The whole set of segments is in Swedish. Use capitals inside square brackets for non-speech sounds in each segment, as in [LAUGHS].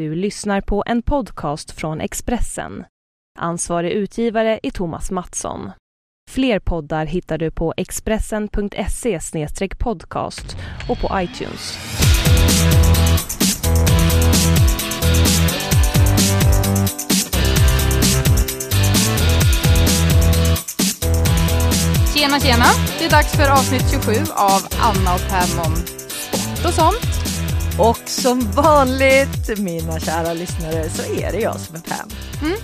Du lyssnar på en podcast från Expressen. Ansvarig utgivare är Thomas Mattsson. Fler poddar hittar du på expressen.se podcast och på iTunes. Tjena tjena! Det är dags för avsnitt 27 av Anna och Pam om sport och sånt. Och som vanligt, mina kära lyssnare, så är det jag som är Pam. Mm.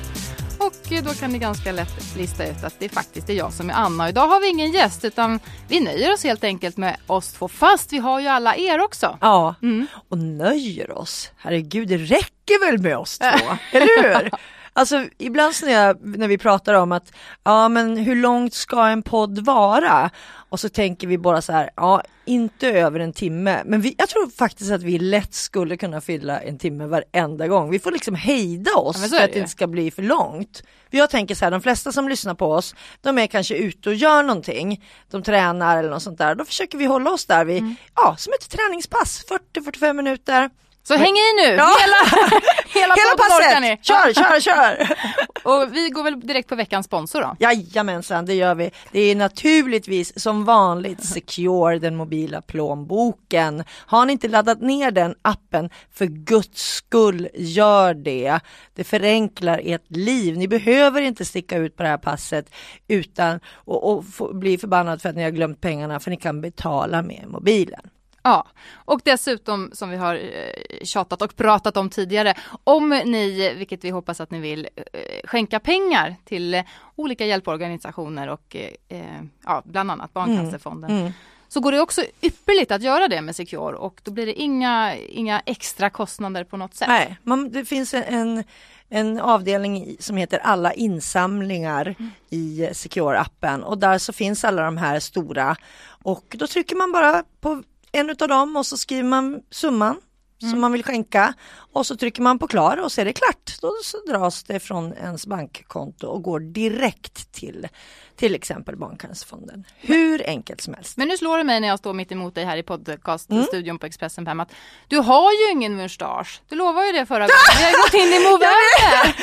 Och då kan ni ganska lätt lista ut att det faktiskt är jag som är Anna. Idag har vi ingen gäst utan vi nöjer oss helt enkelt med oss två. Fast vi har ju alla er också. Ja, mm. och nöjer oss. Herregud, det räcker väl med oss två, [LAUGHS] eller hur? Alltså ibland när, jag, när vi pratar om att, ja men hur långt ska en podd vara? Och så tänker vi bara så här, ja inte över en timme. Men vi, jag tror faktiskt att vi lätt skulle kunna fylla en timme varenda gång. Vi får liksom hejda oss ja, för att det inte ska bli för långt. För jag tänker så här, de flesta som lyssnar på oss, de är kanske ute och gör någonting. De tränar eller något sånt där. Då försöker vi hålla oss där vid, mm. ja som ett träningspass, 40-45 minuter. Så häng i nu! Ja. Hela, [LAUGHS] hela, hela passet! Ni. Kör, kör, kör! [LAUGHS] Och vi går väl direkt på veckans sponsor då? Jajamensan, det gör vi. Det är naturligtvis som vanligt [LAUGHS] Secure, den mobila plånboken. Har ni inte laddat ner den appen, för guds skull, gör det. Det förenklar ert liv. Ni behöver inte sticka ut på det här passet utan att bli förbannad för att ni har glömt pengarna, för ni kan betala med mobilen. Ja, och dessutom som vi har eh, tjatat och pratat om tidigare, om ni, vilket vi hoppas att ni vill, eh, skänka pengar till olika hjälporganisationer och eh, ja, bland annat Barncancerfonden. Mm. Mm. Så går det också ypperligt att göra det med Secure och då blir det inga, inga extra kostnader på något sätt. Nej, man, det finns en, en avdelning som heter alla insamlingar mm. i Secure-appen och där så finns alla de här stora och då trycker man bara på en utav dem och så skriver man summan mm. som man vill skänka och så trycker man på klar och så är det klart. Då dras det från ens bankkonto och går direkt till till exempel Barncancerfonden. Hur enkelt som helst. Men nu slår det mig när jag står mitt emot dig här i podcaststudion mm. på Expressen Pam att du har ju ingen mustasch. Du lovade ju det förra gången. Vi har gått in i november.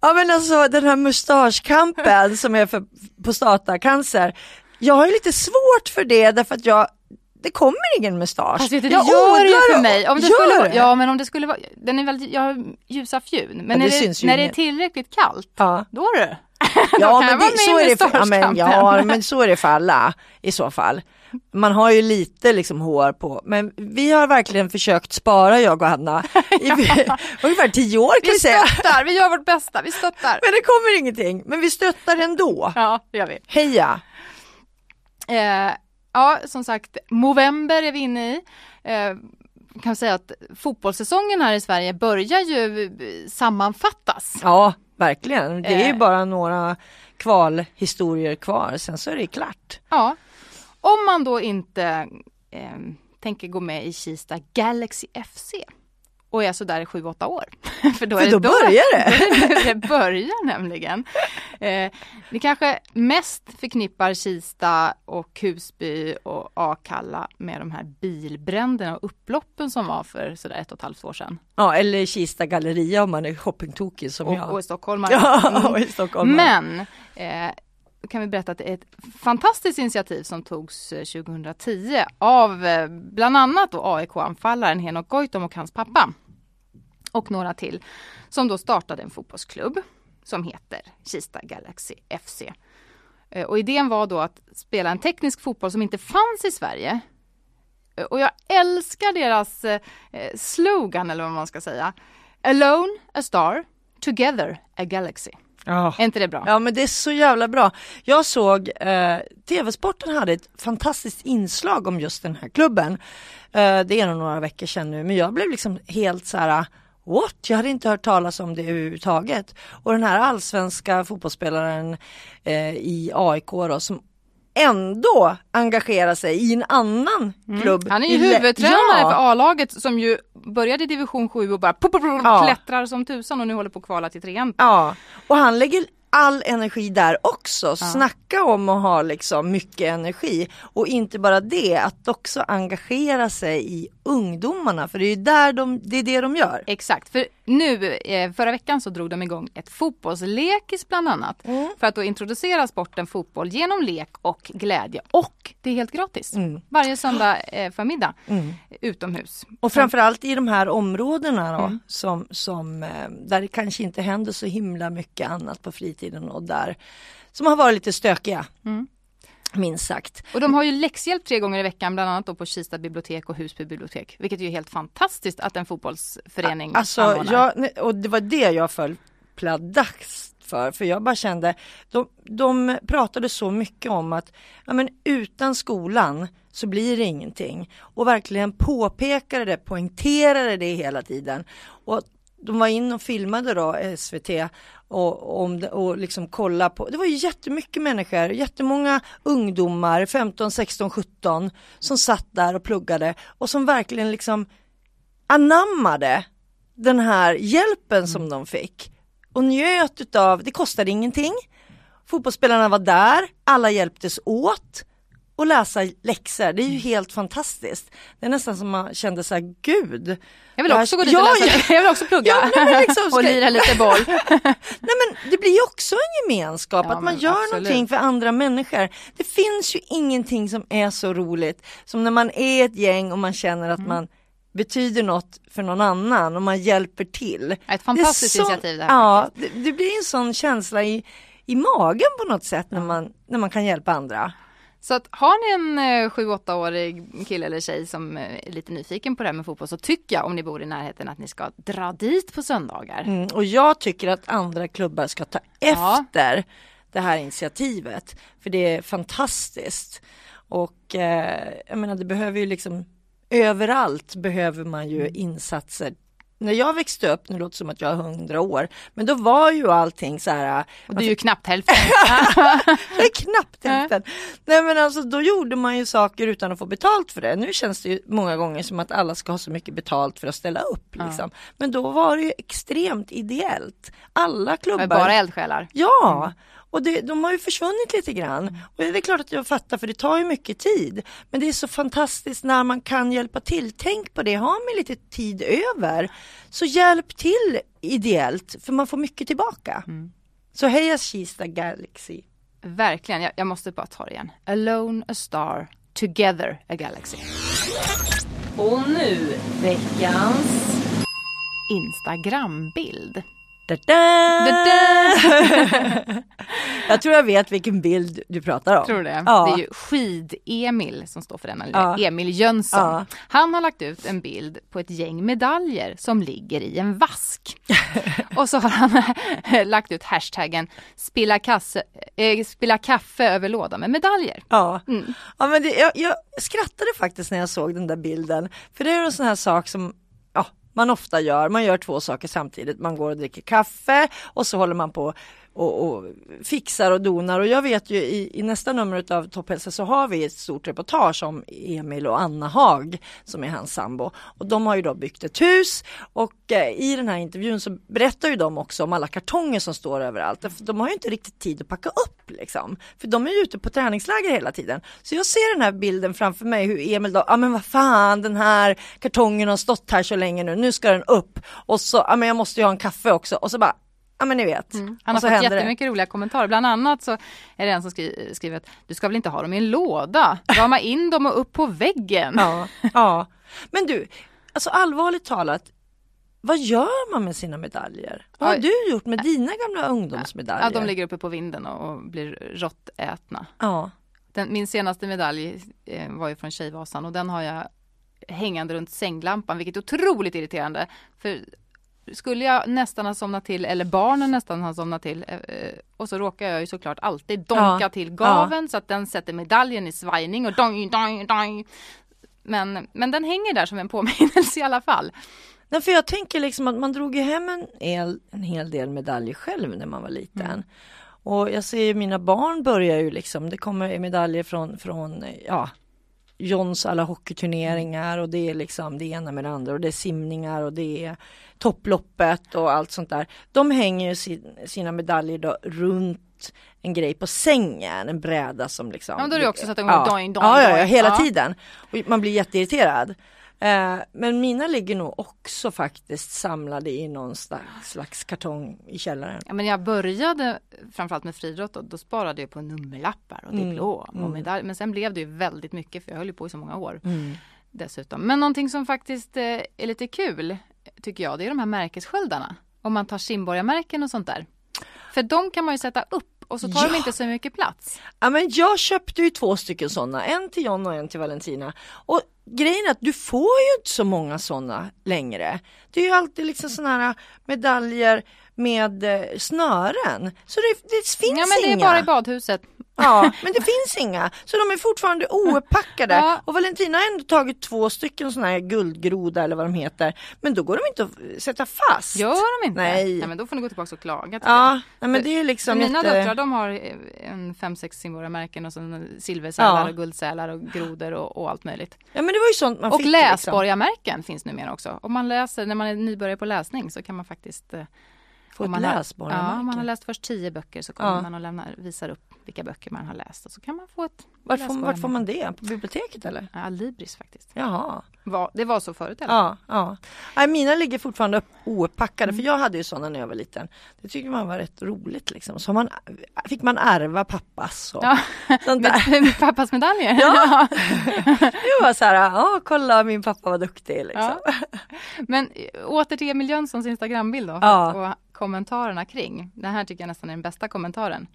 [LAUGHS] ja men alltså den här mustaschkampen som är för prostatacancer. Jag har lite svårt för det därför att jag det kommer ingen mustasch. Fast vet du, det jag gör det ju för mig. Om det skulle, det? Ja men om det skulle vara, den är väldigt, jag har ljusa fjun. Men ja, när, det, när det, är tillräckligt kallt, ja. då är [LAUGHS] det. ja, men det, så är det för, ja, men, ja [LAUGHS] men så är det för alla i så fall. Man har ju lite liksom hår på, men vi har verkligen försökt spara jag och Anna i [LAUGHS] ungefär tio år kan vi säga. Vi stöttar, vi gör vårt bästa, vi stöttar. Men det kommer ingenting, men vi stöttar ändå. Ja, det gör vi. Heja! Eh, ja, som sagt, november är vi inne i. Eh, kan säga att fotbollssäsongen här i Sverige börjar ju sammanfattas. Ja, verkligen. Det är ju eh. bara några kvalhistorier kvar, sen så är det klart. Ja, om man då inte eh, tänker gå med i Kista Galaxy FC och är sådär i 7-8 år. [LAUGHS] För då, För då, då börjar [LAUGHS] det! det börjar nämligen. Eh, ni kanske mest förknippar Kista och Husby och Akalla med de här bilbränderna och upploppen som var för sådär ett och ett halvt år sedan. Ja, eller Kista galleria om man är shoppingtokig som och, jag. Och i Stockholm. [LAUGHS] Ja, och i Stockholm. Men eh, kan vi berätta att det är ett fantastiskt initiativ som togs eh, 2010 av eh, bland annat AIK-anfallaren Henok Goitom och hans pappa. Och några till. Som då startade en fotbollsklubb som heter Kista Galaxy FC. Eh, och idén var då att spela en teknisk fotboll som inte fanns i Sverige. Och jag älskar deras slogan eller vad man ska säga. Alone a star, together a galaxy. Oh. Är inte det bra? Ja men det är så jävla bra. Jag såg eh, TV-sporten hade ett fantastiskt inslag om just den här klubben. Eh, det är nog några veckor sedan nu men jag blev liksom helt så här What? Jag hade inte hört talas om det överhuvudtaget. Och den här allsvenska fotbollsspelaren eh, i AIK då, som ändå engagera sig i en annan mm. klubb. Han är ju huvudtränare ja. för A-laget som ju började i division 7 och bara pop, pop, pop, ja. klättrar som tusan och nu håller på att kvala till trean. Ja, och han lägger all energi där också. Ja. Snacka om att ha liksom mycket energi och inte bara det, att också engagera sig i ungdomarna för det är ju där de, det är det de gör. Exakt, för nu eh, förra veckan så drog de igång ett fotbollslekis bland annat. Mm. För att då introducera sporten fotboll genom lek och glädje. Och det är helt gratis. Mm. Varje söndag eh, förmiddag Mm. utomhus. Och framförallt i de här områdena då, Mm. som, som, eh, där det kanske inte händer så himla mycket annat på fritiden och där som har varit lite stökiga. Minst sagt. Och de har ju läxhjälp tre gånger i veckan bland annat då på Kista bibliotek och Husby bibliotek. Vilket är ju helt fantastiskt att en fotbollsförening Alltså, anordnar. nej, och det var det jag föll pladask för, för jag bara kände, de, de pratade så mycket om att ja, men utan skolan så blir det ingenting. Och verkligen påpekade det, poängterade det hela tiden. Och de var in och filmade då SVT och, om och liksom kolla på, det var ju jättemycket människor, jättemånga ungdomar, 15, 16, 17 som satt där och pluggade och som verkligen liksom anammade den här hjälpen som de fick. Och njöt utav, det kostade ingenting. Fotbollsspelarna var där, alla hjälptes åt och läsa läxor. Det är ju helt fantastiskt. Det är nästan som man kände så här, gud. Jag vill också gå dit ja, och läsa. [LAUGHS] Jag vill också plugga. Ja, nej, liksom, [LAUGHS] och lira lite boll. [LAUGHS] Nej men det blir ju också en gemenskap, Ja, att man gör absolut. någonting för andra människor. Det finns ju ingenting som är så roligt som när man är ett gäng och man känner Mm. att man betyder något för någon annan och man hjälper till. Ett fantastiskt så- initiativ det här. Ja, det, det blir en sån känsla i, i magen på något sätt när man, när man kan hjälpa andra. Så att har ni en eh, 7-8-årig kille eller tjej som eh, är lite nyfiken på det här med fotboll så tycker jag om ni bor i närheten att ni ska dra dit på söndagar. Mm, och jag tycker att andra klubbar ska ta Ja. efter det här initiativet. För det är fantastiskt. Och eh, jag menar det behöver ju liksom överallt behöver man ju Mm. insatser. När jag växte upp, nu låter det som att jag är hundra år, men då var ju allting så här. Och det är ju knappt [LAUGHS] hälften. Det är knappt hälften. Nej men alltså då gjorde man ju saker utan att få betalt för det. Nu känns det ju många gånger som att alla ska ha så mycket betalt för att ställa upp. Liksom. Men då var det ju extremt ideellt. Alla klubbar. Bara eldsjälar. Ja, och det, de har ju försvunnit lite grann. Och det är klart att jag fattar för det tar ju mycket tid. Men det är så fantastiskt när man kan hjälpa till. Tänk på det, har man lite tid över så hjälp till ideellt för man får mycket tillbaka. Så heja Kista Galaxy. Verkligen, jag, jag måste bara ta det igen. Alone a star, together a galaxy. Och nu veckans... Instagrambild. Da -da! Da-da! [LAUGHS] jag tror jag vet vilken bild du pratar om. Tror du det? Ja. Det är ju Skid-Emil som står för den, eller Ja. Emil Jönsson. Ja. Han har lagt ut en bild på ett gäng medaljer som ligger i en vask. [LAUGHS] Och så har han lagt ut hashtaggen spilla, kasse, eh, spilla kaffe över låda med medaljer. Ja, Mm. ja men det, jag, jag skrattade faktiskt när jag såg den där bilden. För det är en sån här sak som man ofta gör. Man gör två saker samtidigt. Man går och dricker kaffe och så håller man på och, och fixar och donar. Och jag vet ju i, i nästa nummer av Topphälsa så har vi ett stort reportage om Emil och Anna Haag som är hans sambo. Och de har ju då byggt ett hus och eh, i den här intervjun så berättar ju de också om alla kartonger som står överallt. De har ju inte riktigt tid att packa upp liksom. För de är ju ute på träningsläger hela tiden. Så jag ser den här bilden framför mig hur Emil då, ja ah, men vad fan den här kartongen har stått här så länge nu, nu ska den upp. Och så, ja ah, men jag måste ju ha en kaffe också. Och så bara, ja men ni vet. Han och har fått händer det. jättemycket roliga kommentarer. Bland annat så är det en som skri- skriver att du ska väl inte ha dem i en låda? Rama in dem och upp på väggen. Ja, ja. Men du, alltså allvarligt talat, vad gör man med sina medaljer? Vad har Ja. du gjort med dina gamla ungdomsmedaljer? Ja, de ligger uppe på vinden och, och blir råttätna. Ja, Den, min senaste medalj eh, var ju från Tjejvasan och den har jag hängande runt sänglampan, vilket är otroligt irriterande. För skulle jag nästan ha somnat till, eller barnen nästan ha somnat till, eh, eh, och så råkar jag ju såklart alltid donka Ja. till gaven så att den sätter medaljen i svajning och dong, dong, dong. Men, men den hänger där som en påminnelse i alla fall. Nej, för jag tänker liksom att man drog ju hem en, el, en hel del medaljer själv när man var liten. Mm. Och jag ser ju mina barn börjar ju liksom, det kommer medaljer från, från ja, Johns alla hockeyturneringar och det är liksom det ena med det andra och det är simningar och det är topploppet och allt sånt där. De hänger ju sin, sina medaljer då runt en grej på sängen, en bräda som liksom Ja, men då är det också så att de går ja. doing, doing, ja, ja, ja, hela Ja. tiden. Och man blir jätteirriterad. Eh, men mina ligger nog också faktiskt samlade i någon slags, slags kartong i källaren. Ja, men jag började framförallt med friidrott och då sparade jag på nummerlappar och Mm, diplom och mm. medalj. Men sen blev det ju väldigt mycket för jag höll ju på i så många år Mm. dessutom. Men någonting som faktiskt eh, är lite kul tycker jag, det är de här märkessköldarna. Om man tar simborgarmärken och sånt där. För de kan man ju sätta upp och så tar Ja. de inte så mycket plats. Ja men jag köpte ju två stycken sådana, en till John och en till Valentina. Och grejen är att du får ju inte så många sådana längre. Det är ju alltid liksom sådana här medaljer med eh, snören. Så det, det finns Ja men det är inga. bara i badhuset. Ja, men det finns inga. Så de är fortfarande ouppackade. Ja. Och Valentina har ändå tagit två stycken sådana här guldgroda eller vad de heter. Men då går de inte att sätta fast. Gör de inte? Nej. Nej men då får ni gå tillbaka och klaga. Ja, nej, men det är liksom Mina jätte... döttrar de har eh, en fem, sex simborgarmärken och sen silversälar Ja. och guldsälar och grodor och, och allt möjligt. Ja men det var ju sånt man och fick liksom. läsborgarmärken finns numera också. Om man läser, när man är nybörjare på läsning så kan man faktiskt eh, Få ett man har- läsborgarmärke. Ja, om man har läst först tio böcker så kommer Ja. man och lämnar, visar upp vilka böcker man har läst och så kan man få ett Vart får, vart får man det? På biblioteket eller? Ja, Libris faktiskt. Jaha. Var, det var så förut eller? Ja, ja. Nej, mina ligger fortfarande upp, ouppackade Mm. för jag hade ju sådana när jag var liten. Det tyckte man var rätt roligt liksom. Så man, fick man ärva pappas och Ja, [LAUGHS] sånt där. med, pappas medaljer. Ja. [LAUGHS] Det [LAUGHS] var så här, ja kolla min pappa var duktig liksom. Ja. Men eh, åter till Emil Jönssons Instagrambild då Ja. och kommentarerna kring. Den här tycker jag nästan är den bästa kommentaren.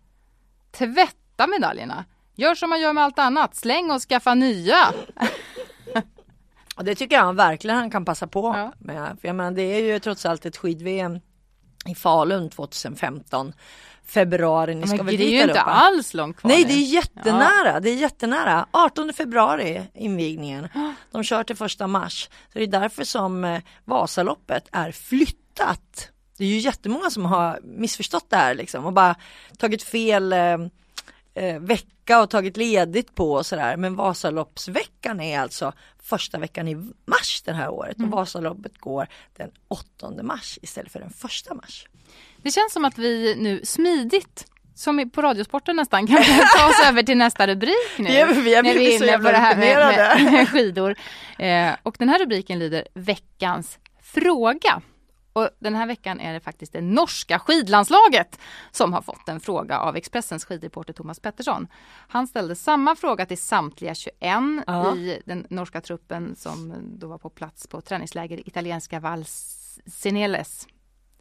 Tvätta medaljerna. Gör som man gör med allt annat. Släng och skaffa nya. [LAUGHS] Och det tycker jag verkligen han kan passa på Ja. med. För jag menar, det är ju trots allt ett skid-VM i Falun 2015. Februari, ni ska Men väl det är ju inte alls långt kvar Nej nu. det är jättenära, det är jättenära. 18 februari invigningen. De kör till första mars. Så det är därför som eh, Vasaloppet är flyttat. Det är ju jättemånga som har missförstått det här liksom och bara tagit fel eh, eh, vecka och tagit ledigt på och sådär. Men Vasaloppsveckan är alltså första veckan i mars det här året och Vasaloppet går den 8 mars istället för den första mars. Det känns som att vi nu smidigt som på Radiosporten nästan kan ta oss [LAUGHS] över till nästa rubrik nu. Är- vi har när vi blivit så jävla med, med, med skidor. Eh, och den här rubriken lyder Veckans fråga. Och den här veckan är det faktiskt det norska skidlandslaget som har fått en fråga av Expressens skidreporter Thomas Pettersson. Han ställde samma fråga till samtliga 21 Ja. i den norska truppen som då var på plats på träningsläger i italienska Val Seneles.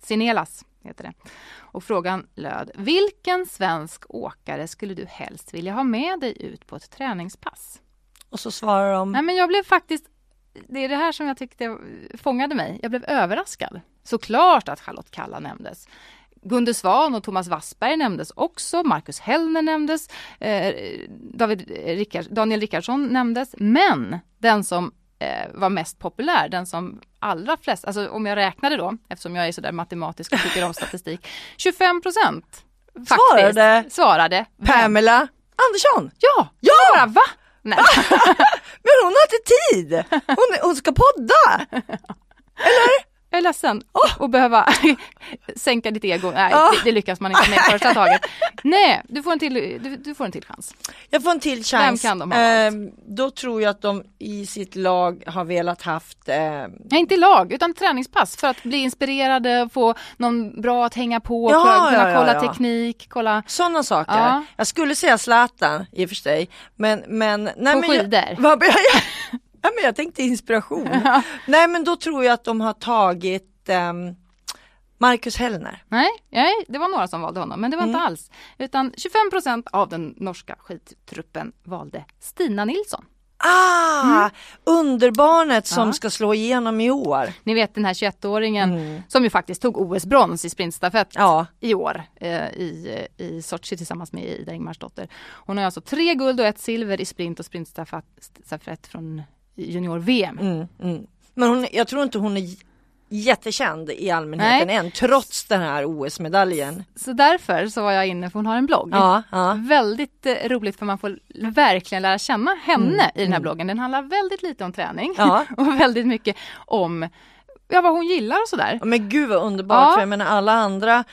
Senelas heter det. Och frågan löd, vilken svensk åkare skulle du helst vilja ha med dig ut på ett träningspass? Och så svarar de Nej men jag blev faktiskt, det är det här som jag tyckte fångade mig. Jag blev överraskad. Såklart att Charlotte Kalla nämndes. Gunde Svan och Thomas Wassberg nämndes också. Marcus Hellner nämndes. Eh, David Rickard, Daniel Rickardsson nämndes. Men den som eh, var mest populär, den som allra flest, alltså om jag räknade då, eftersom jag är sådär matematisk och tycker om statistik, [LAUGHS] 25 procent Svarade? svarade. Pamela Andersson. Ja! Ja! Bara, va? Nej. [LAUGHS] Men hon har inte tid! Hon, hon ska podda! Eller? Jag är ledsen att behöva [LAUGHS] sänka ditt ego. Nej, Ja. det, det lyckas man inte med i första taget. Nej, du får en till, du, du får en till chans. Jag får en till chans. Vem kan de ha Ehm, då tror jag att de i sitt lag har velat haft ehm, Nej, inte lag, utan träningspass för att bli inspirerade, få någon bra att hänga på, Ja, kunna, kunna ja, kolla ja. teknik, kolla sådana saker. Ja. Jag skulle säga Zlatan i och för sig. Men, men, nej, På men jag- skidor? [LAUGHS] Vad- [LAUGHS] ja, ja, men jag tänkte inspiration. [LAUGHS] nej men då tror jag att de har tagit ehm, Marcus Hellner. Nej, nej, det var några som valde honom, men det var Mm. inte alls. Utan 25 procent av den norska skidtruppen valde Stina Nilsson. Ah, underbarnet som Mm. Ja. ska slå igenom i år. Ni vet den här 21-åringen Mm. som ju faktiskt tog OS-brons i sprintstafett Ja. i år eh, i, i Sochi tillsammans med Ida Ingmarsdotter. Hon har alltså tre guld och ett silver i sprint och sprintstafett stafett från junior-VM. Mm, mm. Men hon, jag tror inte hon är jättekänd i allmänheten än trots den här OS-medaljen. Så därför så var jag inne, för hon har en blogg. Ja, ja. Väldigt eh, roligt för man får verkligen lära känna henne Mm, i den här mm. bloggen. Den handlar väldigt lite om träning Ja. [LAUGHS] och väldigt mycket om ja, vad hon gillar och sådär. Men gud vad underbart, Ja. för jag menar alla andra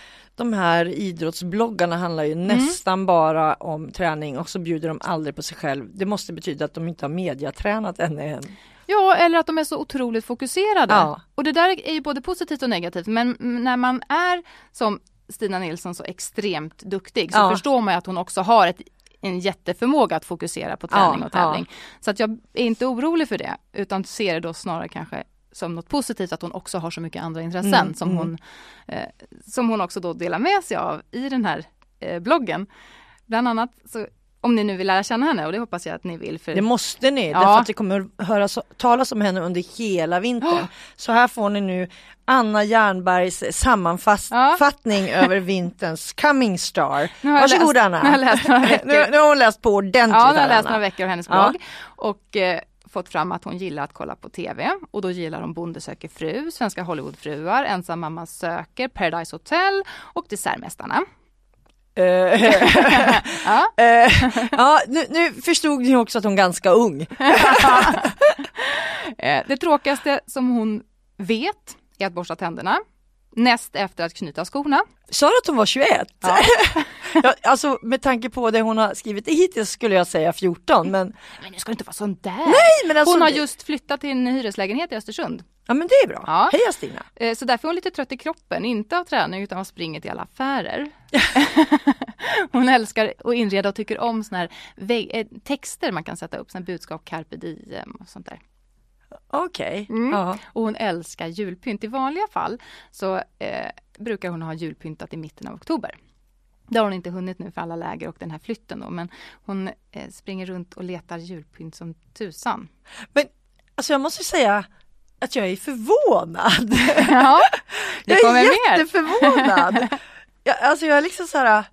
de här idrottsbloggarna handlar ju nästan bara om träning och så bjuder de aldrig på sig själv. Det måste betyda att de inte har mediatränat ännu än. Ja, eller att de är så otroligt fokuserade. Ja. Och det där är ju både positivt och negativt. Men när man är som Stina Nilsson så extremt duktig så Ja. förstår man ju att hon också har ett, en jätteförmåga att fokusera på träning Ja, och tävling. Så att jag är inte orolig för det utan ser det då snarare kanske som något positivt att hon också har så mycket andra intressen Mm, som, mm. Hon, eh, som hon också då delar med sig av i den här eh, bloggen. Bland annat så om ni nu vill lära känna henne och det hoppas jag att ni vill. För Det måste ni, Ja. därför att det kommer att höras talas om henne under hela vintern. Så här får ni nu Anna Jernbergs sammanfattning över vinterns coming star. Varsågod läst- Anna. nu har [LAUGHS] nu, nu har hon läst på ordentligt Ja, nu har jag läst några veckor av hennes Ja. blogg och eh, fått fram att hon gillar att kolla på TV och då gillar hon Bonde söker fru, Svenska Hollywoodfruar, Ensam mamma söker, Paradise Hotel och Dessertmästarna. Eh, [LAUGHS] Ja. eh, ja, nu, nu förstod ni också att hon är ganska ung. [LAUGHS] Eh, det tråkigaste som hon vet är att borsta tänderna. Näst efter att knyta skorna. Sa du att hon var 21? Ja. [LAUGHS] ja, alltså med tanke på det hon har skrivit hittills skulle jag säga 14 men, Men det ska inte vara sån där. nej, men alltså, Hon har just flyttat till en hyreslägenhet i Östersund. Ja men det är bra. Ja. Heja Stina. Eh, Så därför är hon lite trött i kroppen, inte av träning utan av springet i alla affärer. [LAUGHS] hon älskar att inreda och tycker om såna här eh, texter man kan sätta upp, såna budskap, carpe diem och sånt där. Okej. Mm. Ja. Och hon älskar julpynt. I vanliga fall så eh, brukar hon ha julpyntat i mitten av oktober. Det har hon inte hunnit nu för alla läger och den här flytten då, men hon eh, springer runt och letar julpynt som tusan. Men alltså jag måste säga att jag är förvånad. [LAUGHS] Ja, det jag kommer är mer. jätteförvånad. [LAUGHS] jag, alltså jag är liksom så här,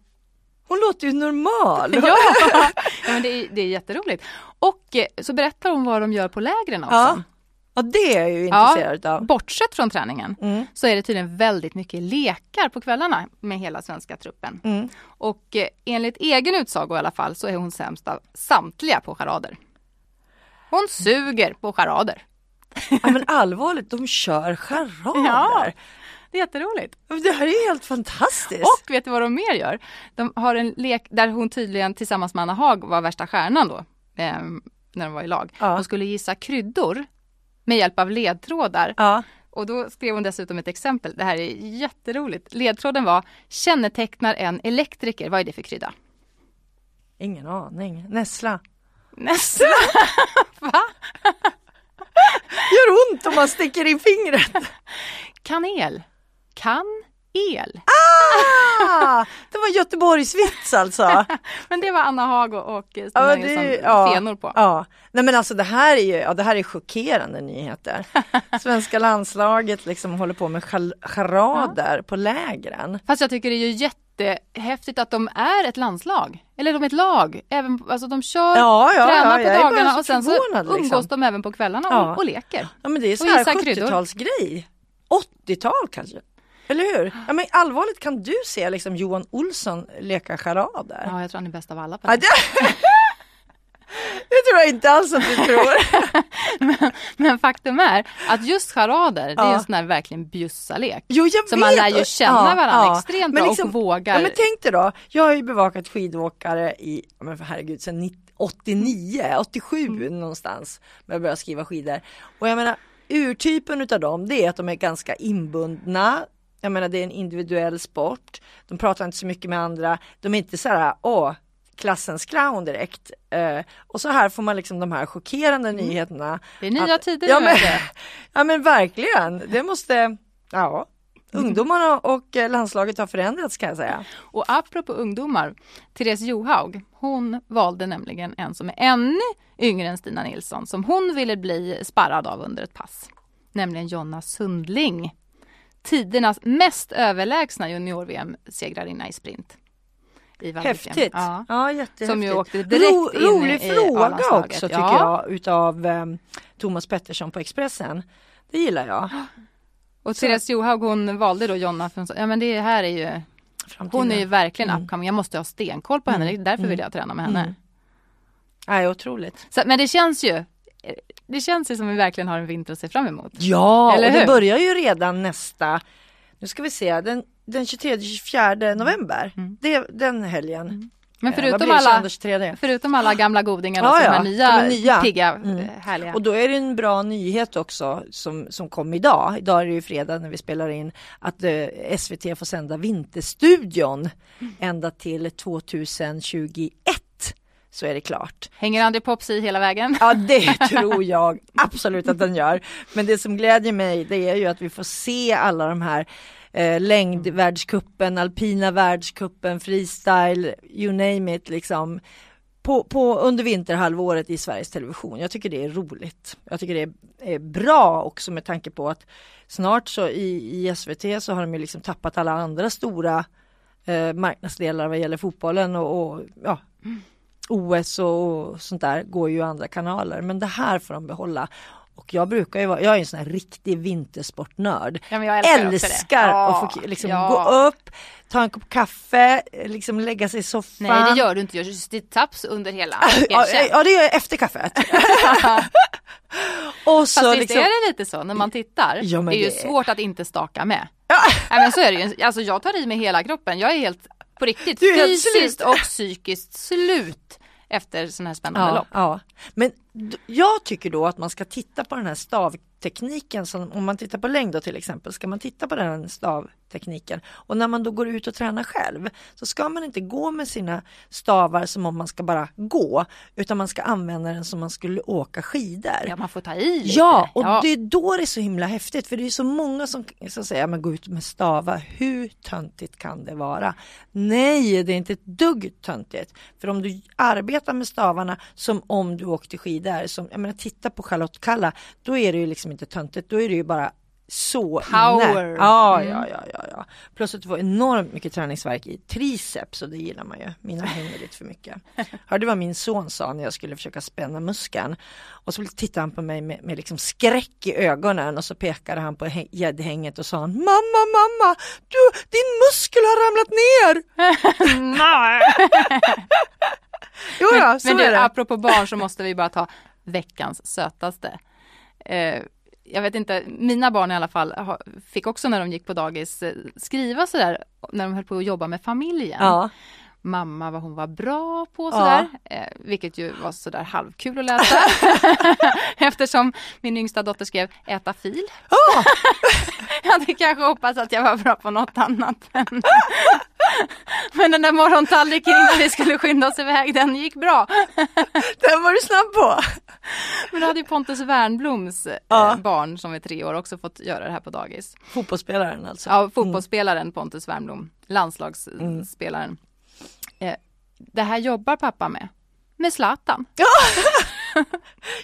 hon låter ju normal. Ja, [LAUGHS] ja men det, är, det är jätteroligt. Och eh, så berättar hon vad de gör på lägren också. Ja. Ja det är jag ju intresserad av. Bortsett från träningen Mm. så är det tydligen väldigt mycket lekar på kvällarna med hela svenska truppen. Mm. Och eh, enligt egen utsago i alla fall så är hon sämst av samtliga på charader. Hon suger på charader. Ja, men allvarligt, de kör charader. Ja. Det är jätteroligt. Det här är helt fantastiskt. Och vet du vad de mer gör? De har en lek där hon tydligen tillsammans med Anna Haag var värsta stjärnan då. Eh, när de var i lag. Ja. De skulle gissa kryddor med hjälp av ledtrådar. Ja. Och då skrev hon dessutom ett exempel. Det här är jätteroligt. Ledtråden var kännetecknar en elektriker. Vad är det för krydda? Ingen aning. Nässla. Nästan. [LAUGHS] Va? Gör ont om man sticker in fingret. Kanel. Kan el. Ah, det var Göteborgsvits alltså. [LAUGHS] Men det var Anna Haag och, Stina Ja, det, ja, fenor på. Ja, nej men alltså det här är ju, ja det här är chockerande nyheter. [LAUGHS] Svenska landslaget liksom håller på med charader på lägren. Fast jag tycker det är ju jättehäftigt att de är ett landslag. Eller de är ett lag. Även, alltså de kör, Ja, ja, tränar ja, på dagarna och sen så liksom. umgås de även på kvällarna Ja. och, och leker. Ja men det är så här gissa kryddor. 70-talsgrej. 80-tal kanske. Eller hur? Ja men allvarligt kan du se liksom Johan Olsson leka charader? Ja, jag tror han är bäst av alla på Ja, det. [LAUGHS] det... tror jag inte alls att du tror. [LAUGHS] Men faktum är att just charader, det är Ja. en sån här verkligen bjussalek. Jo jag Så vet. man lär ju känna Ja, varandra ja. extremt Men bra liksom- och vågar. Ja men tänk dig då, jag har ju bevakat skidåkare i, ja, men herregud, sedan 90 89, 87 Mm. någonstans. När jag började skriva skidor. Och jag menar, urtypen utav dem, det är att de är ganska inbundna. Jag menar det är en individuell sport. De pratar inte så mycket med andra. De är inte så här, åh, klassens clown direkt. Eh, och så här får man liksom de här chockerande nyheterna. Mm. det är nya att- tider ja men, [LAUGHS] ja men verkligen, det måste, ja. Ungdomarna och landslaget har förändrats kan jag säga. Och apropå ungdomar, Therese Johaug, hon valde nämligen en som är ännu yngre än Stina Nilsson som hon ville bli sparrad av under ett pass. Nämligen Jonna Sundling. Tidernas mest överlägsna junior-VM-segrarinna i sprint. I. Häftigt! Ja. Ja, jättehäftigt. Som ju åkte direkt Ro, in rolig i fråga också tycker Ja. jag utav eh, Thomas Pettersson på Expressen. Det gillar jag. Och Therese Johaug hon valde då Jonna för hon sa, ja men det här är ju, Framtiden. hon är ju verkligen Mm. upcoming, jag måste ha stenkoll på henne, Mm. det är därför Mm. vill jag träna med henne. Mm. Nej, otroligt. Så, men det känns ju, det känns ju som vi verkligen har en vinter att se fram emot. Ja, Eller och det hur? börjar ju redan nästa, nu ska vi se, den, den 23-24 november. Mm. Det, den helgen. Mm. Men Eh, förutom det, alla, 22-23? förutom alla gamla godingar så de ja, här nya, de är nya. pigga, Mm. eh, härliga. Och då är det en bra nyhet också som, som kom idag. Idag är det ju fredag när vi spelar in att eh, SVT får sända Vinterstudion ända till 2021. Så är det klart. Hänger André Pops i hela vägen? Ja det [LAUGHS] tror jag absolut att den gör. Men det som glädjer mig det är ju att vi får se alla de här eh, längdvärldscupen, alpina världscupen, freestyle, you name it liksom. På, på, under vinterhalvåret i Sveriges Television. Jag tycker det är roligt. Jag tycker det är, är bra också med tanke på att snart så i, i SVT så har de ju liksom tappat alla andra stora eh, marknadsdelar vad gäller fotbollen och, och ja, OS och sånt där går ju andra kanaler men det här får de behålla. Och jag brukar ju vara, jag är en sån här riktig vintersportnörd. Ja, jag älskar, Älskar. Ja, att få liksom ja. gå upp, ta en kopp kaffe, liksom lägga sig i soffan. Nej det gör du inte, jag gör taps under hela. Ja, ja det gör jag efter kaffet. [LAUGHS] och så Fast visst liksom, är det lite så när man tittar. Ja, det är ju det- svårt att inte staka med. [LAUGHS] Nej men så är det ju. Alltså jag tar i med hela kroppen. Jag är helt på riktigt fysiskt och psykiskt slut efter sådana här spännande ja, lopp. ja. Men jag tycker då att man ska titta på den här stavtekniken, som, om man tittar på längd då till exempel, ska man titta på den stavtekniken och när man då går ut och tränar själv så ska man inte gå med sina stavar som om man ska bara gå utan man ska använda den som man skulle åka skidor. Ja man får ta i lite. Ja, och ja. det är då det är så himla häftigt för det är så många som, som säger, men gå ut med stavar, hur töntigt kan det vara? Nej, det är inte ett dugg töntigt. För om du arbetar med stavarna som om du åkte skidor, som, jag menar titta på Charlotte Kalla, då är det ju liksom inte töntigt, då är det ju bara så Power. inne. Ja, Mm. ja, ja, ja, ja. Plus att du får enormt mycket träningsverk i triceps och det gillar man ju. Mina hänger lite för mycket. [LAUGHS] Hörde vad min son sa när jag skulle försöka spänna muskeln. Och så tittade han på mig med, med liksom skräck i ögonen och så pekade han på hä- gäddhänget och sa han, Mamma, mamma, du, din muskel har ramlat ner! [LAUGHS] [LAUGHS] Jo, ja, så Men är det. apropå barn så måste vi bara ta veckans sötaste. Eh, jag vet inte, mina barn i alla fall fick också när de gick på dagis eh, skriva sådär när de höll på att jobba med familjen. Ja, Mamma vad hon var bra på Ja. sådär, eh, vilket ju var sådär halvkul att läsa. [LAUGHS] Eftersom min yngsta dotter skrev äta fil. Ja. [LAUGHS] jag hade kanske hoppats att jag var bra på något annat. [LAUGHS] [LAUGHS] Men, den där morgontallriken innan vi skulle skynda oss iväg, den gick bra. [LAUGHS] den var du snabb på. Men då hade ju Pontus Wernbloms eh, Ja. barn som är tre år också fått göra det här på dagis. Fotbollsspelaren alltså. Ja, fotbollsspelaren Pontus Wernbloom, landslagsspelaren. Eh, det här jobbar pappa med. Med Zlatan. [LAUGHS]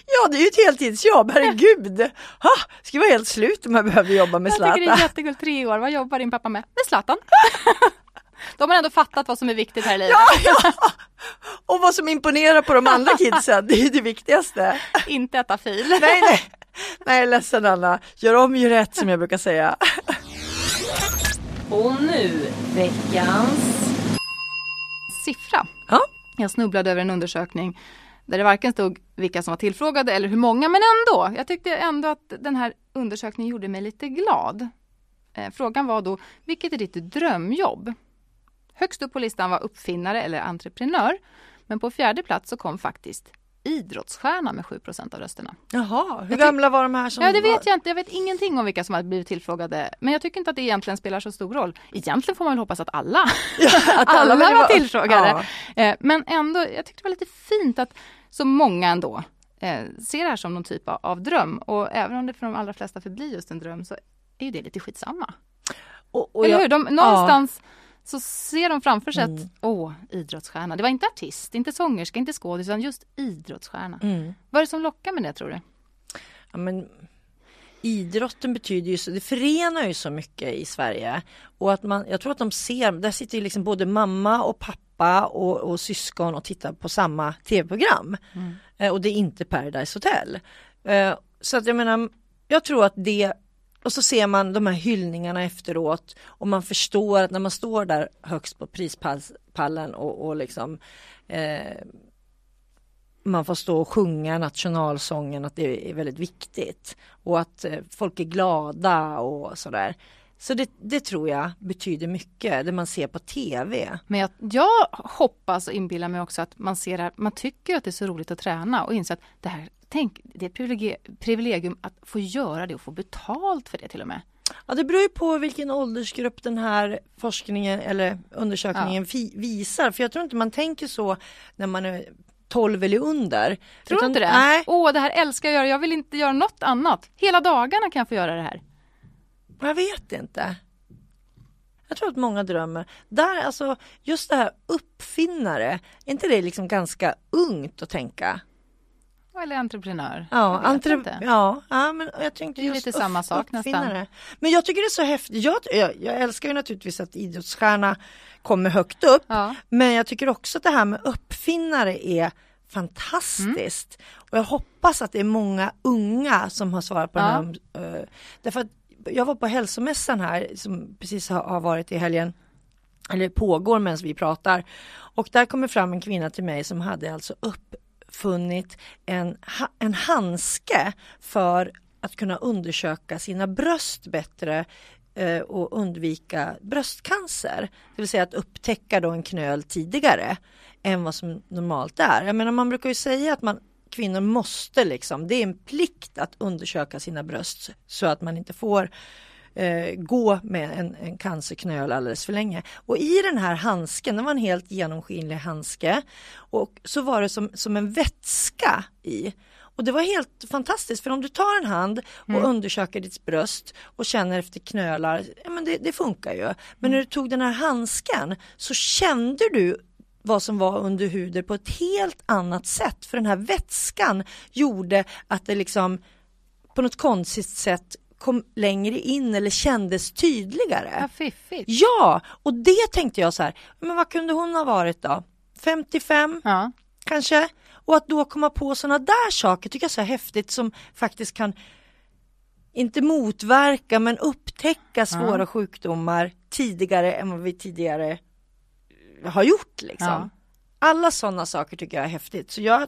Ja, det är ju ett heltidsjobb, herregud. Ha, ska vara helt slut om jag behövde jobba med Jag tycker det är Zlatan. jättekul, tre år. Vad jobbar din pappa med? Med Zlatan. De har ändå fattat vad som är viktigt här i livet. Ja, ja. Och vad som imponerar på de andra kidsen, det är det viktigaste. Inte äta fil. Nej, nej. Nej, ledsen Anna. Gör om, gör rätt som jag brukar säga. Och nu veckans... Siffra. Ja. Jag snubblade över en undersökning där det varken stod vilka som var tillfrågade eller hur många, men ändå. Jag tyckte ändå att den här undersökningen gjorde mig lite glad. Eh, frågan var då, vilket är ditt drömjobb? Högst upp på listan var uppfinnare eller entreprenör. Men på fjärde plats så kom faktiskt idrottsstjärna med 7% av rösterna. Jaha, hur gamla var de här som Ja, det var? vet jag inte. Jag vet ingenting om vilka som har blivit tillfrågade. Men jag tycker inte att det egentligen spelar så stor roll. Egentligen får man väl hoppas att alla, Ja, att [LAUGHS] alla ville var tillfrågade. Ja. Eh, Men ändå, jag tyckte det var lite fint att så många ändå eh, ser det här som någon typ av, dröm. Och även om det för de allra flesta förblir just en dröm så är ju det lite skitsamma. Och, och Eller jag, hur? De, någonstans så ser de framför sig Mm. att, åh, idrottsstjärna. Det var inte artist, inte sångerska, inte skådis, utan just idrottsstjärna. mm. Vad är det som lockar med det tror du? ja, men, idrotten betyder ju så, det förenar ju så mycket i Sverige. Och att man, jag tror att de ser, där sitter ju liksom både mamma och pappa och, och syskon och tittar på samma tv-program. Eh, och det är inte Paradise Hotel. Eh, så att jag menar, jag tror att det och så ser man de här hyllningarna efteråt och man förstår att när man står där högst på prispallen och, och liksom eh, man får stå och sjunga nationalsången att det är väldigt viktigt och att eh, folk är glada och sådär. Så det, det tror jag betyder mycket, det man ser på TV. Men jag, jag hoppas och inbillar mig också att man ser att man tycker att det är så roligt att träna och inser att det här, tänk, det är ett privilegium, att få göra det och få betalt för det till och med. Ja, det beror ju på vilken åldersgrupp den här forskningen eller undersökningen ja. visar. För jag tror inte man tänker så när man är 12 eller under. Tror du inte det? Nej. Åh, det här älskar jag göra. Jag vill inte göra något annat. Hela dagarna kan jag få göra det här. Jag vet inte. Jag tror att många drömmer. Där, alltså, just det här uppfinnare, är inte det liksom ganska ungt att tänka? Eller entreprenör. Ja, entre ja, ja, men jag tänkte det är lite samma sak nästan. Men jag tycker det är så häftigt. Jag, jag, jag, älskar ju naturligtvis att idrottsstjärna kommer högt upp. Ja. Men jag tycker också att det här med uppfinnare är fantastiskt. Mm. Och jag hoppas att det är många unga som har svarat på ja. den här. Uh, därför att jag var på hälsomässan här som precis har, har varit i helgen eller pågår medan vi pratar. Och där kommer fram en kvinna till mig som hade alltså uppfunnit en, en handske för att kunna undersöka sina bröst bättre eh, och undvika bröstcancer. Det vill säga att upptäcka då en knöl tidigare än vad som normalt är. Jag menar man brukar ju säga att man kvinnor måste liksom, det är en plikt att undersöka sina bröst så att man inte får eh, gå med en, en cancerknöl alldeles för länge. Och i den här handsken, det var en helt genomskinlig handske och så var det som, som en vätska i. Och det var helt fantastiskt för om du tar en hand och mm. undersöker ditt bröst och känner efter knölar, ja men det, det funkar ju. Men när du tog den här handsken så kände du vad som var under huden på ett helt annat sätt. För den här vätskan gjorde att det liksom på något konstigt sätt kom längre in eller kändes tydligare. Ja, fiffigt. Ja, och det tänkte jag så här, men vad kunde hon ha varit då? 55 ja. kanske? Och att då komma på sådana där saker tycker jag är så häftigt som faktiskt kan inte motverka men upptäcka svåra ja. sjukdomar tidigare än vad vi tidigare har gjort liksom. Ja. Alla sådana saker tycker jag är häftigt. Så jag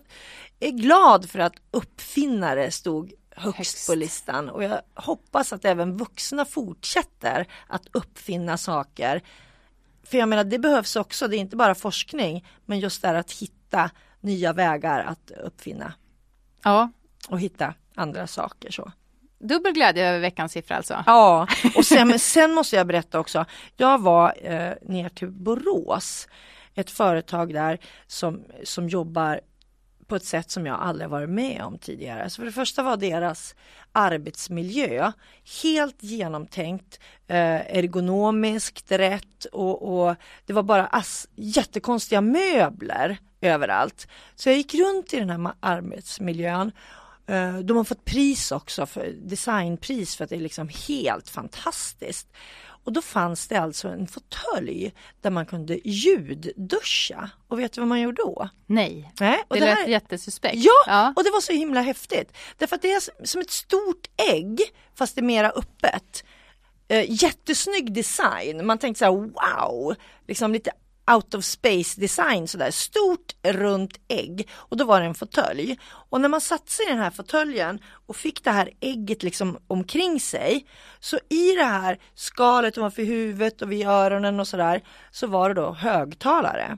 är glad för att uppfinnare stod högst, högst, på listan och jag hoppas att även vuxna fortsätter att uppfinna saker. För jag menar det behövs också, det är inte bara forskning men just det att hitta nya vägar att uppfinna. Ja. Och hitta andra saker så. Dubbel glädje över veckans siffra alltså? Ja, och sen, sen måste jag berätta också. Jag var eh, ner till Borås, ett företag där som, som jobbar på ett sätt som jag aldrig varit med om tidigare. Så för det första var deras arbetsmiljö helt genomtänkt, eh, ergonomiskt rätt och, och, det var bara ass, jättekonstiga möbler överallt. Så jag gick runt i den här arbetsmiljön de har fått pris också, för designpris för att det är liksom helt fantastiskt. Och då fanns det alltså en fåtölj där man kunde ljudduscha. Och vet du vad man gjorde då? Nej, Nej och det, det lät här... jättesuspekt. Ja, ja, och det var så himla häftigt. Därför att det är som ett stort ägg fast det är mera öppet. Uh, jättesnygg design, man tänkte så här wow, liksom lite out of space design sådär, stort runt ägg och då var det en fåtölj. Och när man satte sig i den här fåtöljen och fick det här ägget liksom omkring sig så i det här skalet ovanför huvudet och vid öronen och sådär så var det då högtalare.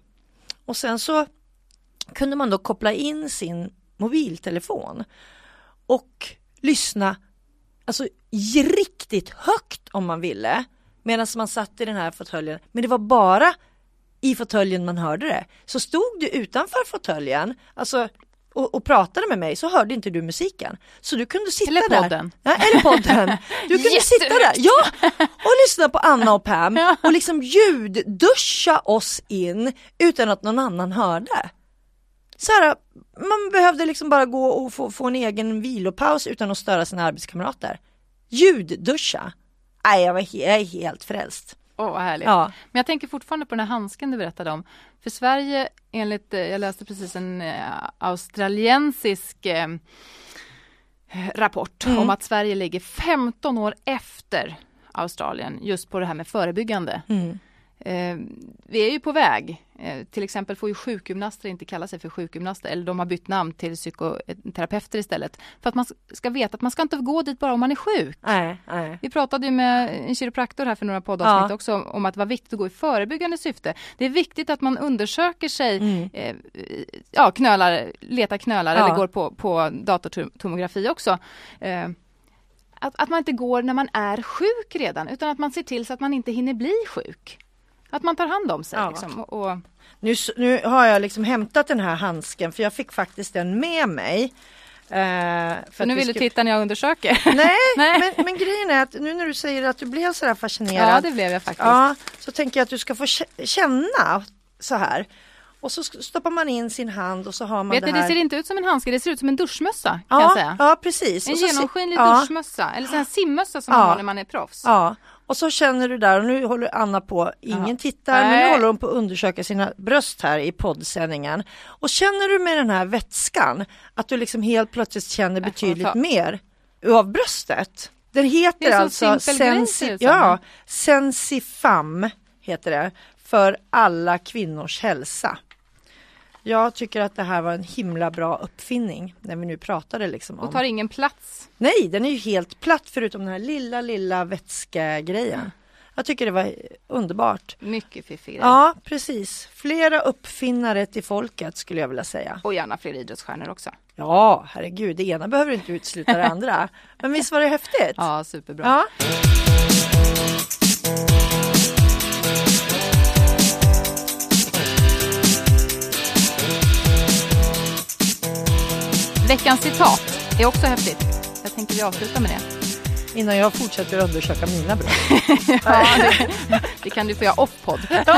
Och sen så kunde man då koppla in sin mobiltelefon och lyssna alltså riktigt högt om man ville medan man satt i den här fåtöljen. Men det var bara i fåtöljen man hörde det. Så stod du utanför fåtöljen, alltså och, och, pratade med mig så hörde inte du musiken. Så du kunde sitta eller där. Podden. Ja, eller podden. Du kunde sitta där ja, och lyssna på Anna och Pam och liksom ljudduscha oss in utan att någon annan hörde. Så här, man behövde liksom bara gå och få, få en egen vilopaus utan att störa sina arbetskamrater. Ljudduscha. Nej, jag, var jag är helt frälst. Åh, oh, vad härligt. Ja. Men jag tänker fortfarande på den här handsken du berättade om. För Sverige, enligt, eh, jag läste precis en eh, australiensisk eh, rapport mm. om att Sverige ligger 15 år efter Australien just på det här med förebyggande. Mm. Eh, vi är ju på väg. Eh, till exempel får ju sjukgymnaster inte kalla sig för sjukgymnaster eller de har bytt namn till psykoterapeuter istället. För att man ska veta att man ska inte gå dit bara om man är sjuk. Nej, nej. Vi pratade ju med en kiropraktor här för några poddavsnitt Ja. också om att det var viktigt att gå i förebyggande syfte. Det är viktigt att man undersöker sig, Mm. eh, ja knölar, letar knölar Ja. eller går på, på datortomografi också. Eh, att, att man inte går när man är sjuk redan utan att man ser till så att man inte hinner bli sjuk. Att man tar hand om sig. Ja. Liksom, och, och, Nu, nu har jag liksom hämtat den här handsken för jag fick faktiskt den med mig. Eh, för nu vi vill du ska- titta när jag undersöker. [LAUGHS] Nej, [LAUGHS] Nej. Men, men grejen är att nu när du säger att du blev så fascinerad. Ja, det blev jag faktiskt. Ja, så tänker jag att du ska få kä- känna så här. Och så stoppar man in sin hand och så har man Vet det här. det ser inte ut som en handske, det ser ut som en duschmössa kan ja, jag säga. ja, precis. En genomskinlig ja, duschmössa eller här simmössa som man har när man är proffs. Ja, och så känner du där och nu håller Anna på, ingen Ja. tittar, men nu håller hon på att undersöka sina bröst här i poddsändningen. Och känner du med den här vätskan att du liksom helt plötsligt känner betydligt mer av bröstet? Den heter alltså som. ja, Sensifam heter det, för alla kvinnors hälsa. Jag tycker att det här var en himla bra uppfinning när vi nu pratade liksom om. Och tar ingen plats. Nej, den är ju helt platt förutom den här lilla, lilla vätskegrejen. Jag tycker det var underbart. Mycket fiffig grej. Ja, precis. Flera uppfinnare till folket skulle jag vilja säga. Och gärna fler idrottsstjärnor också. Ja, herregud, det ena behöver inte utesluta det andra. [LAUGHS] Men visst var det häftigt? Ja, superbra. Ja. Veckans citat är också häftigt. Jag tänker vi avslutar med det. Innan jag fortsätter undersöka mina bröst. [LAUGHS] Ja, det, det kan du få göra off-podd. [LAUGHS]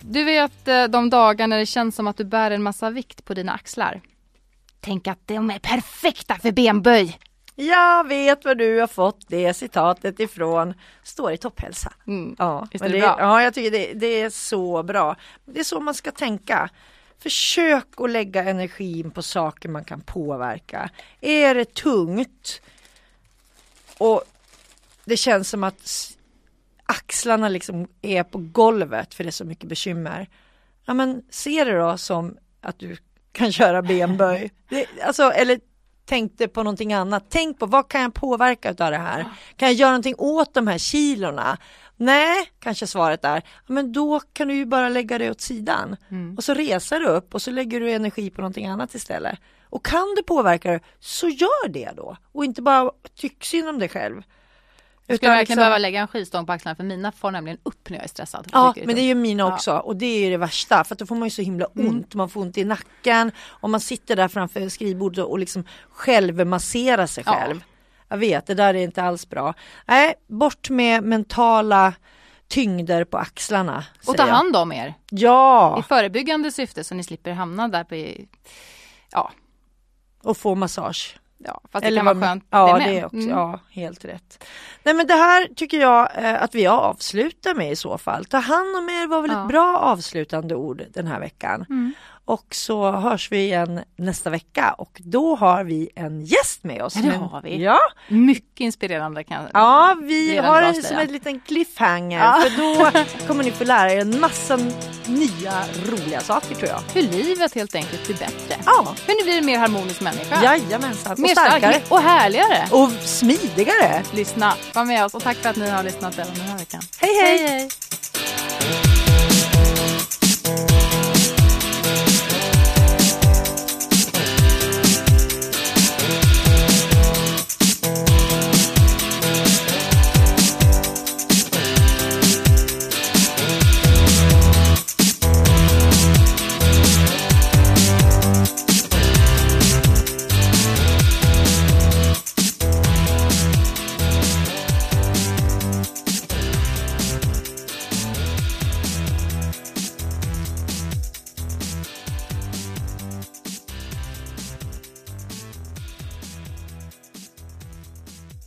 Du vet eh, de dagar när det känns som att du bär en massa vikt på dina axlar. Tänk att de är perfekta för benböj. Jag vet var du har fått det citatet ifrån. Står i topphälsa. Mm. Ja, Visst är det det, bra? ja, jag tycker det, det är så bra. Det är så man ska tänka. Försök att lägga energin på saker man kan påverka. Är det tungt och det känns som att axlarna liksom är på golvet för det är så mycket bekymmer. Ja men se det då som att du kan [LAUGHS] köra benböj. Det, alltså, eller tänk det på någonting annat. Tänk på vad kan jag påverka utav det här? Kan jag göra någonting åt de här kilorna? Nej, kanske svaret är, men då kan du ju bara lägga det åt sidan. Och så reser du upp och så lägger du energi på någonting annat istället. Och kan du påverka det, så gör det då. Och inte bara tyck synd om dig själv. Jag skulle verkligen liksom- behöva lägga en skivstång på axlarna för mina får nämligen upp när jag är stressad. Ja, men det är ju mina Ja. också och det är ju det värsta för då får man ju så himla ont. Man får ont i nacken och man sitter där framför skrivbordet och liksom självmasserar sig Ja. själv. Jag vet, det där är inte alls bra. Nej, bort med mentala tyngder på axlarna. Och ta hand om er i Ja, förebyggande syfte så ni slipper hamna där på... Ja, och få massage. Ja fast det kan vara skönt Ja, det med. det är också, Mm. ja, helt rätt. Nej men det här tycker jag eh, att vi avslutar med i så fall. Ta hand om er var väl Ja. ett bra avslutande ord den här veckan. Mm. Och så hörs vi igen nästa vecka och då har vi en gäst med oss. Ja, det har vi. Ja, Mycket inspirerande kan jag ja vi har det som en liten cliffhanger Ja. för då kommer ni få lära er en massa nya roliga saker tror jag. hur livet helt enkelt blir bättre. Ja, Hur ni blir en mer harmonisk människa. jajamensan. Och mer starkare. stark och härligare. Och smidigare. Lyssna, var med oss och tack för att ni har lyssnat även den här veckan. hej. hej. hej. hej.